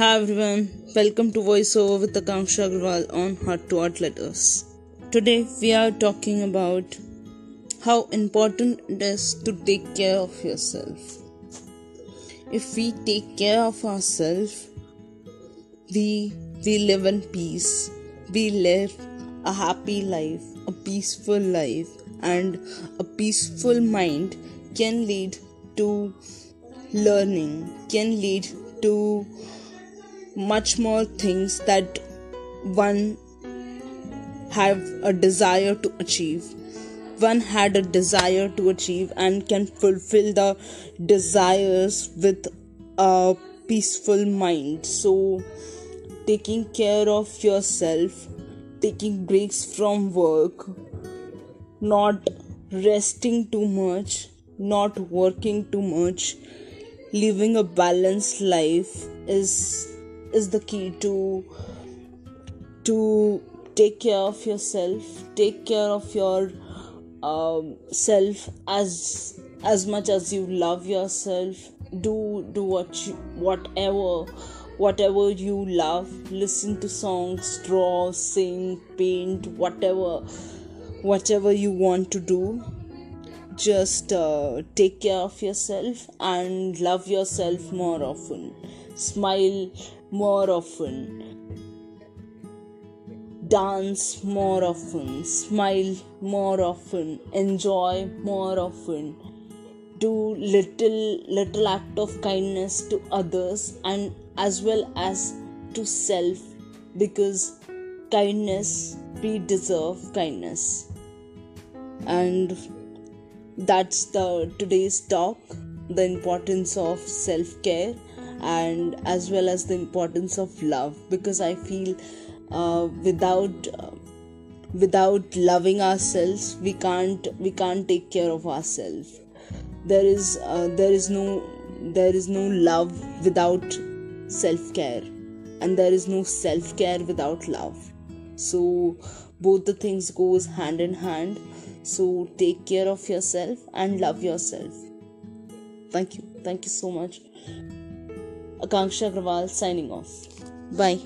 Hi everyone, welcome to VoiceOver with Akanksha Agrawal on Heart to Heart Letters. Today we are talking about how important it is to take care of yourself. If we take care of ourselves, we we live in peace. We live a happy life, a peaceful life, and a peaceful mind can lead to learning, can lead to much more things that one have a desire to achieve. One had a desire to achieve and can fulfill the desires with a peaceful mind. So taking care of yourself taking breaks from work not resting too much not working too much living a balanced life is is the key to to take care of yourself take care of your um, self as as much as you love yourself. Do do what you whatever whatever you love. Listen to songs draw sing paint whatever whatever you want to do just uh, take care of yourself and love yourself more often. Smile more often. Dance more often. Smile more often. Enjoy more often. Do little little act of kindness to others and as well as to self because kindness we deserve kindness. And that's the today's talk the importance of self care and as well as the importance of love because i feel uh, without uh, without loving ourselves we can't we can't take care of ourselves. There is uh, there is no there is no love without self care and there is no self care without love. So both the things goes hand in hand so take care of yourself and love yourself thank you thank you so much Akanksha Agrawal signing off. Bye.